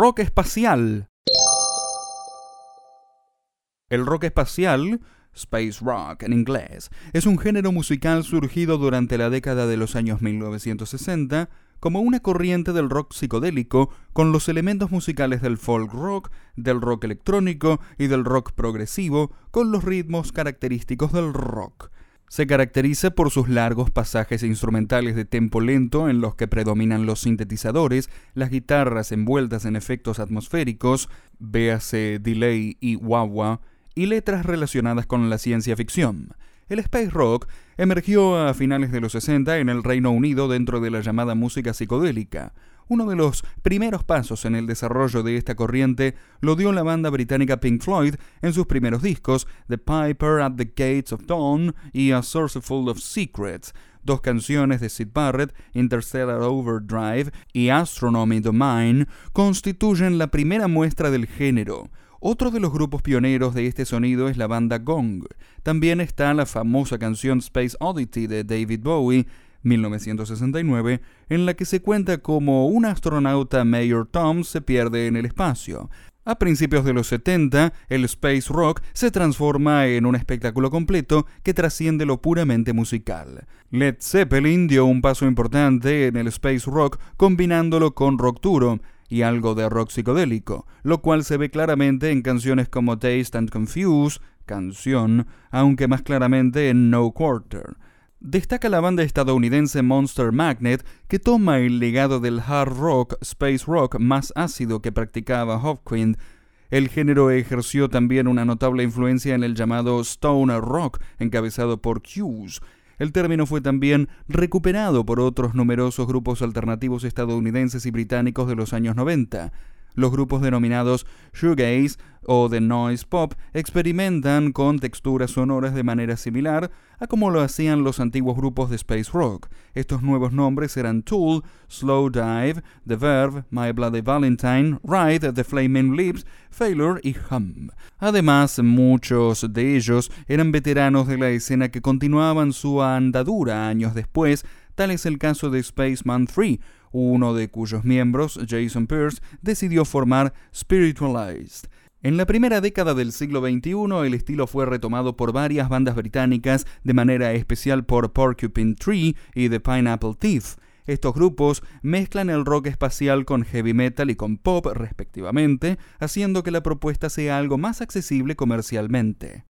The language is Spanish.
rock espacial. El rock espacial, space rock en inglés, es un género musical surgido durante la década de los años 1960 como una corriente del rock psicodélico con los elementos musicales del folk rock, del rock electrónico y del rock progresivo con los ritmos característicos del rock. Se caracteriza por sus largos pasajes instrumentales de tempo lento en los que predominan los sintetizadores, las guitarras envueltas en efectos atmosféricos, véase delay y wah y letras relacionadas con la ciencia ficción. El space rock emergió a finales de los 60 en el Reino Unido dentro de la llamada música psicodélica. Uno de los primeros pasos en el desarrollo de esta corriente lo dio la banda británica Pink Floyd en sus primeros discos, The Piper at the Gates of Dawn y A Source Full of Secrets, dos canciones de Sid Barrett, Interstellar Overdrive y Astronomy Domain, constituyen la primera muestra del género. Otro de los grupos pioneros de este sonido es la banda Gong. También está la famosa canción Space Oddity de David Bowie, 1969, en la que se cuenta cómo un astronauta Mayor Tom se pierde en el espacio. A principios de los 70, el space rock se transforma en un espectáculo completo que trasciende lo puramente musical. Led Zeppelin dio un paso importante en el space rock combinándolo con rock duro, y algo de rock psicodélico, lo cual se ve claramente en canciones como Taste and Confuse, canción, aunque más claramente en No Quarter. Destaca la banda estadounidense Monster Magnet, que toma el legado del hard rock, space rock más ácido que practicaba Hopkins. El género ejerció también una notable influencia en el llamado stoner rock, encabezado por Hughes, el término fue también recuperado por otros numerosos grupos alternativos estadounidenses y británicos de los años 90. Los grupos denominados shoegaze o de noise pop experimentan con texturas sonoras de manera similar a como lo hacían los antiguos grupos de space rock. Estos nuevos nombres eran Tool, Slow Dive, The Verve, My Bloody Valentine, Ride, The Flaming Lips, Failure y Hum. Además, muchos de ellos eran veteranos de la escena que continuaban su andadura años después, tal es el caso de Spaceman 3, uno de cuyos miembros, Jason Pierce, decidió formar Spiritualized. En la primera década del siglo XXI, el estilo fue retomado por varias bandas británicas, de manera especial por Porcupine Tree y The Pineapple Thief. Estos grupos mezclan el rock espacial con heavy metal y con pop, respectivamente, haciendo que la propuesta sea algo más accesible comercialmente.